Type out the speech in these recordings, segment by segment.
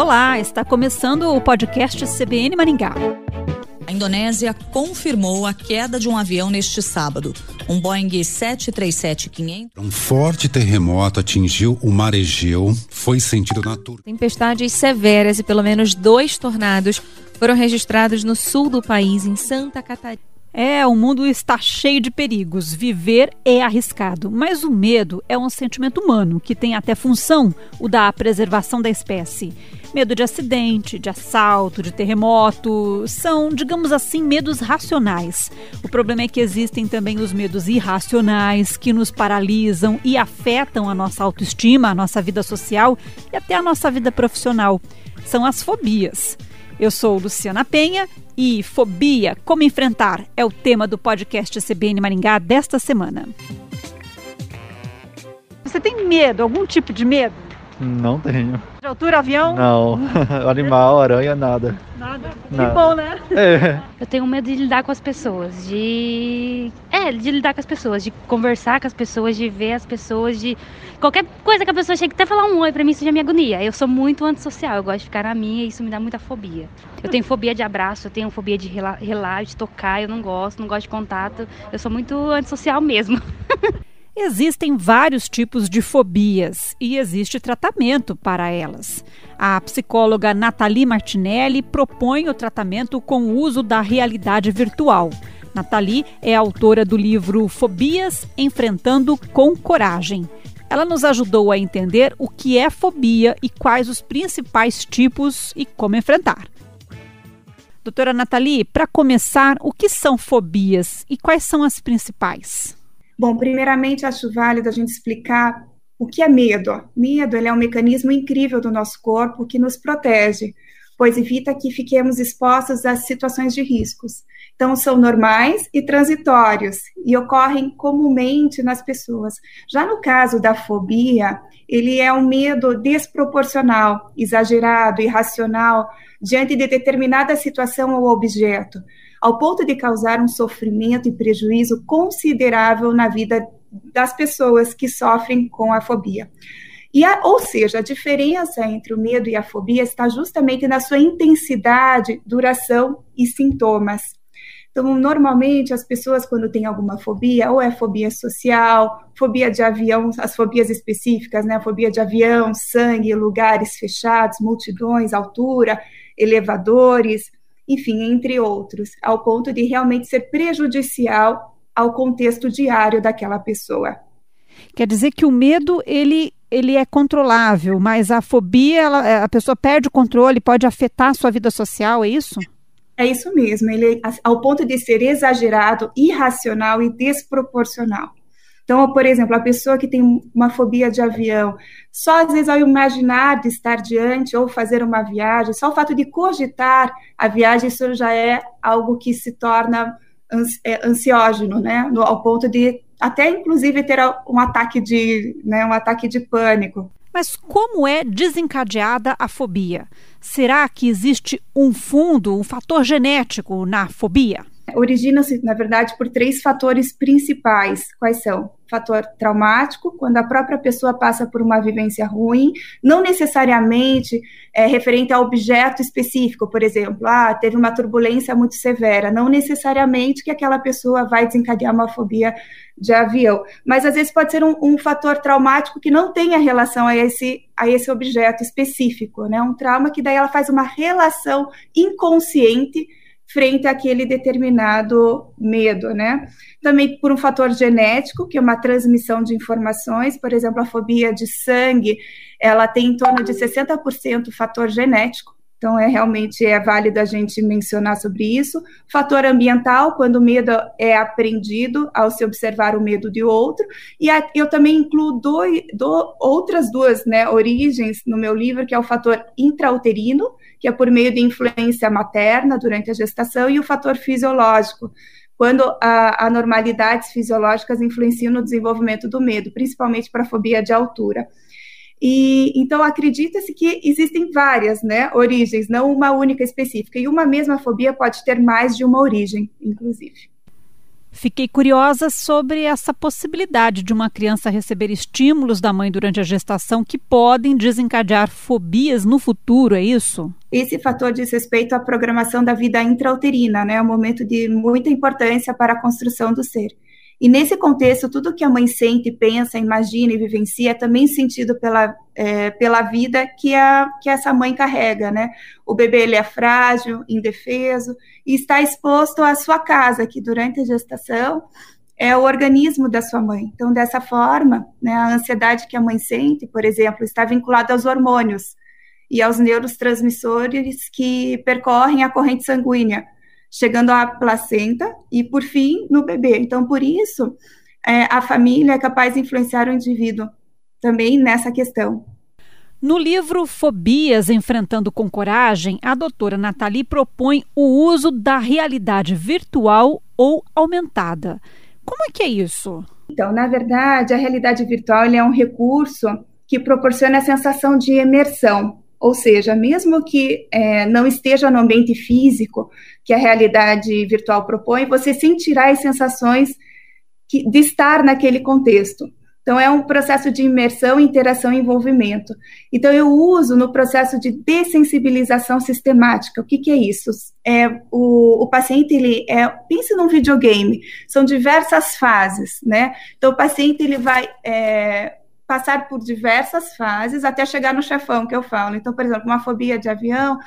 Olá, está começando o podcast CBN Maringá. A Indonésia confirmou a queda de um avião neste sábado. Um Boeing 737-500. Um forte terremoto atingiu o mar Egeu, foi sentido na Turquia. Tempestades severas e pelo menos dois tornados foram registrados no sul do país, em Santa Catarina. É, o mundo está cheio de perigos. Viver é arriscado, mas o medo é um sentimento humano que tem até função o da preservação da espécie. Medo de acidente, de assalto, de terremoto, são, digamos assim, medos racionais. O problema é que existem também os medos irracionais que nos paralisam e afetam a nossa autoestima, a nossa vida social e até a nossa vida profissional. São as fobias. Eu sou Luciana Penha e fobia, como enfrentar, é o tema do podcast CBN Maringá desta semana. Você tem medo, algum tipo de medo? Não tenho. De altura, avião? Não. Animal, aranha, nada. Nada? Nada. Que bom, né? É. Eu tenho medo de lidar com as pessoas, de. É, de lidar com as pessoas, de conversar com as pessoas, de ver as pessoas, de. Qualquer coisa que a pessoa chegue até falar um oi, pra mim isso já me agonia. Eu sou muito antissocial, eu gosto de ficar na minha e isso me dá muita fobia. Eu tenho fobia de abraço, eu tenho fobia de relar, de tocar, eu não gosto, não gosto de contato. Eu sou muito antissocial mesmo. Existem vários tipos de fobias e existe tratamento para elas. A psicóloga Nathalie Martinelli propõe o tratamento com o uso da realidade virtual. Nathalie é autora do livro Fobias Enfrentando com Coragem. Ela nos ajudou a entender o que é fobia e quais os principais tipos e como enfrentar. Doutora Nathalie, para começar, o que são fobias e quais são as principais? Bom, primeiramente acho válido a gente explicar o que é medo. Medo ele é um mecanismo incrível do nosso corpo que nos protege, pois evita que fiquemos expostos a situações de riscos. Então, são normais e transitórios e ocorrem comumente nas pessoas. Já no caso da fobia, ele é um medo desproporcional, exagerado, irracional, diante de determinada situação ou objeto ao ponto de causar um sofrimento e prejuízo considerável na vida das pessoas que sofrem com a fobia. E a, ou seja, a diferença entre o medo e a fobia está justamente na sua intensidade, duração e sintomas. Então, normalmente, as pessoas, quando têm alguma fobia, ou é fobia social, fobia de avião, as fobias específicas, né? Fobia de avião, sangue, lugares fechados, multidões, altura, elevadores, enfim, entre outros, ao ponto de realmente ser prejudicial ao contexto diário daquela pessoa. Quer dizer que o medo ele ele é controlável, mas a fobia, ela, a pessoa perde o controle, pode afetar a sua vida social, é isso? É isso mesmo, ele é ao ponto de ser exagerado, irracional e desproporcional. Então, por exemplo, a pessoa que tem uma fobia de avião, só às vezes ao imaginar de estar diante ou fazer uma viagem, só o fato de cogitar a viagem, isso já é algo que se torna é, ansiógeno, né? Ao ponto de até inclusive ter um ataque de, né, um ataque de pânico. Mas como é desencadeada a fobia? Será que existe um fundo, um fator genético na fobia? Origina-se, na verdade, por três fatores principais. Quais são? Fator traumático, quando a própria pessoa passa por uma vivência ruim, não necessariamente é, referente a objeto específico, por exemplo, ah, teve uma turbulência muito severa, não necessariamente que aquela pessoa vai desencadear uma fobia de avião, mas às vezes pode ser um, um fator traumático que não tenha relação a esse, a esse objeto específico, né? Um trauma que daí ela faz uma relação inconsciente frente àquele determinado medo, né? Também por um fator genético, que é uma transmissão de informações, por exemplo, a fobia de sangue, ela tem em torno de 60% fator genético, então, é realmente é válido a gente mencionar sobre isso. Fator ambiental, quando o medo é aprendido ao se observar o medo de outro. E a, eu também incluo do, outras duas né, origens no meu livro, que é o fator intrauterino, que é por meio de influência materna durante a gestação, e o fator fisiológico, quando a anormalidades fisiológicas influenciam no desenvolvimento do medo, principalmente para a fobia de altura. E então acredita-se que existem várias, né, origens, não uma única específica, e uma mesma fobia pode ter mais de uma origem, inclusive. Fiquei curiosa sobre essa possibilidade de uma criança receber estímulos da mãe durante a gestação que podem desencadear fobias no futuro, é isso? Esse fator diz respeito à programação da vida intrauterina, né? É um momento de muita importância para a construção do ser. E nesse contexto, tudo que a mãe sente, pensa, imagina e vivencia é também sentido pela, é, pela vida que, a, que essa mãe carrega, né? O bebê ele é frágil, indefeso e está exposto à sua casa, que durante a gestação é o organismo da sua mãe. Então, dessa forma, né, a ansiedade que a mãe sente, por exemplo, está vinculada aos hormônios e aos neurotransmissores que percorrem a corrente sanguínea chegando à placenta e, por fim, no bebê. Então, por isso, é, a família é capaz de influenciar o indivíduo também nessa questão. No livro Fobias Enfrentando com Coragem, a doutora Nathalie propõe o uso da realidade virtual ou aumentada. Como é que é isso? Então, na verdade, a realidade virtual é um recurso que proporciona a sensação de imersão. Ou seja, mesmo que é, não esteja no ambiente físico que a realidade virtual propõe, você sentirá as sensações que, de estar naquele contexto. Então, é um processo de imersão, interação e envolvimento. Então, eu uso no processo de dessensibilização sistemática. O que, que é isso? É, o, o paciente, ele é, pense num videogame, são diversas fases, né? Então, o paciente, ele vai é, passar por diversas fases até chegar no chefão que eu falo. Então, por exemplo, uma fobia de avião,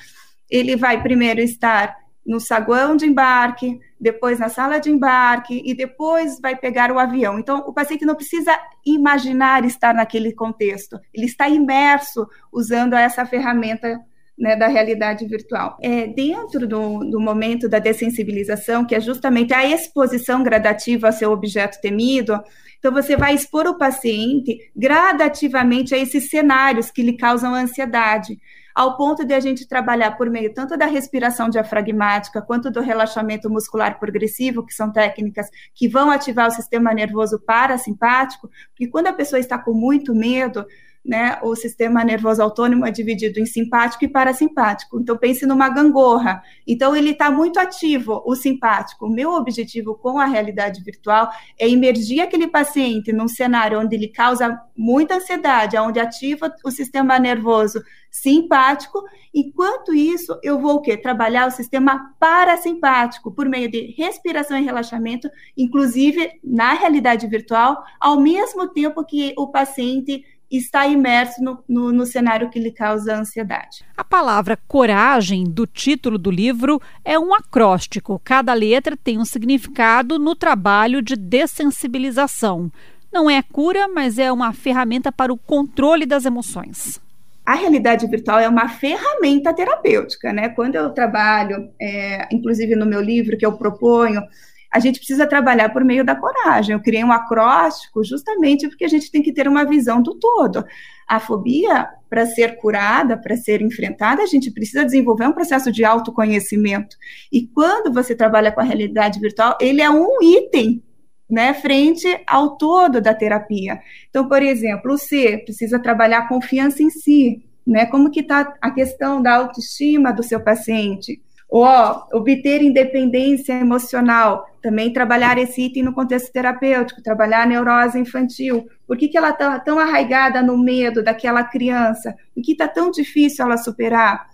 ele vai primeiro estar no saguão de embarque, depois na sala de embarque e depois vai pegar o avião. Então, o paciente não precisa imaginar estar naquele contexto, ele está imerso usando essa ferramenta né, da realidade virtual. É, dentro do, do momento da dessensibilização, que é justamente a exposição gradativa ao seu objeto temido, então, você vai expor o paciente gradativamente a esses cenários que lhe causam ansiedade, ao ponto de a gente trabalhar por meio tanto da respiração diafragmática quanto do relaxamento muscular progressivo, que são técnicas que vão ativar o sistema nervoso parasimpático, porque quando a pessoa está com muito medo, né, o sistema nervoso autônomo é dividido em simpático e parasimpático. Então, pense numa gangorra. Então, ele está muito ativo, o simpático. O meu objetivo com a realidade virtual é imergir aquele paciente num cenário onde ele causa muita ansiedade, onde ativa o sistema nervoso simpático. Enquanto isso, eu vou o quê? Trabalhar o sistema parasimpático por meio de respiração e relaxamento, inclusive na realidade virtual, ao mesmo tempo que o paciente está imerso no, no, no, cenário que lhe causa ansiedade. A palavra coragem do título do livro é um acróstico. Cada letra tem um significado no trabalho de dessensibilização. Não é cura, mas é uma ferramenta para o controle das emoções. A realidade virtual é uma ferramenta terapêutica, né? Quando eu trabalho, é, inclusive no meu livro que eu proponho, a gente precisa trabalhar por meio da coragem. Eu criei um acróstico justamente porque a gente tem que ter uma visão do todo. A fobia, para ser curada, para ser enfrentada, a gente precisa desenvolver um processo de autoconhecimento. E quando você trabalha com a realidade virtual, ele é um item né, frente ao todo da terapia. Então, por exemplo, o C precisa trabalhar a confiança em si, né? Como que está a questão da autoestima do seu paciente? Ou obter independência emocional, também trabalhar esse item no contexto terapêutico, trabalhar a neurose infantil. Por que, que ela está tão arraigada no medo daquela criança? Por que está tão difícil ela superar?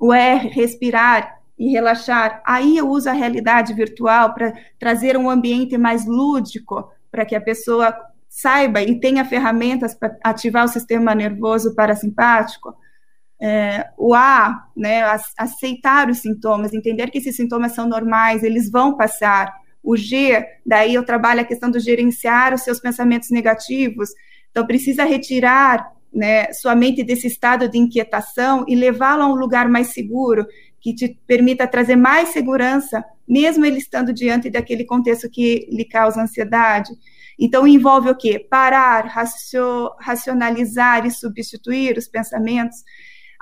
O R, respirar e relaxar. Aí eu uso a realidade virtual para trazer um ambiente mais lúdico, para que a pessoa saiba e tenha ferramentas para ativar o sistema nervoso parasimpático é, o A, né, aceitar os sintomas, entender que esses sintomas são normais, eles vão passar. O G, daí eu trabalho a questão do gerenciar os seus pensamentos negativos. Então, precisa retirar né, sua mente desse estado de inquietação e levá-la a um lugar mais seguro, que te permita trazer mais segurança, mesmo ele estando diante daquele contexto que lhe causa ansiedade. Então, envolve o quê? Parar, racionalizar e substituir os pensamentos.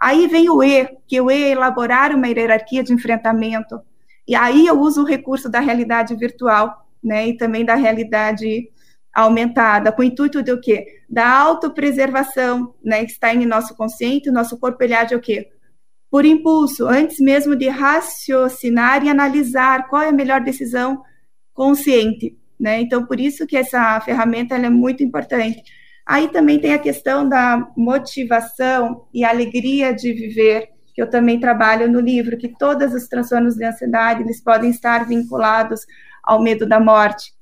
Aí vem o E, que o E é elaborar uma hierarquia de enfrentamento. E aí eu uso o recurso da realidade virtual, né, e também da realidade aumentada, com o intuito de o quê? Da autopreservação, né, que está em nosso consciente, nosso corpo ele age o quê? Por impulso, antes mesmo de raciocinar e analisar qual é a melhor decisão consciente, né? Então, por isso que essa ferramenta é muito importante. Aí também tem a questão da motivação e alegria de viver, que eu também trabalho no livro, que todos os transtornos de ansiedade, eles podem estar vinculados ao medo da morte.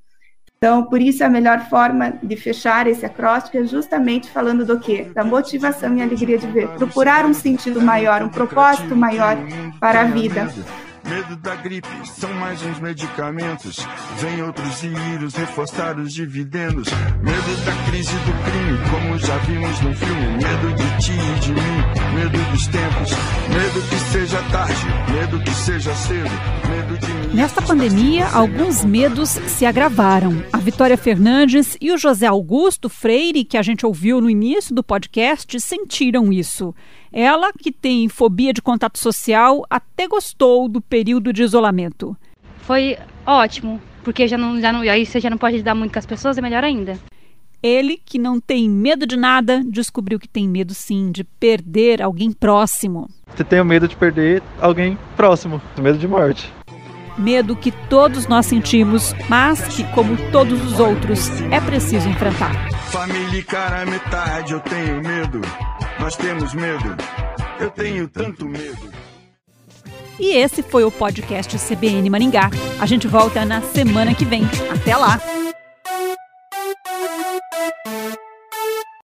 Então, por isso a melhor forma de fechar esse acróstico é justamente falando do quê? Da motivação e alegria de ver. Procurar um sentido maior, um propósito maior para a vida. Medo da gripe, são mais uns medicamentos. Vem outros vírus reforçar os dividendos. Medo da crise do crime, como já vimos no filme. Medo de ti e de mim, medo dos tempos. Medo que seja tarde, medo que seja cedo. Medo de mim. Nesta pandemia, alguns medos se agravaram. A Vitória Fernandes e o José Augusto Freire, que a gente ouviu no início do podcast, sentiram isso. Ela, que tem fobia de contato social, até gostou do período de isolamento. Foi ótimo, porque já não, já não, aí você já não pode lidar muito com as pessoas, é melhor ainda. Ele, que não tem medo de nada, descobriu que tem medo sim de perder alguém próximo. Você tem o medo de perder alguém próximo, medo de morte. Medo que todos nós sentimos, mas que, como todos os outros, é preciso enfrentar. Família cara metade, eu tenho medo. Nós temos medo. Eu tenho tanto medo. E esse foi o podcast CBN Maringá. A gente volta na semana que vem. Até lá!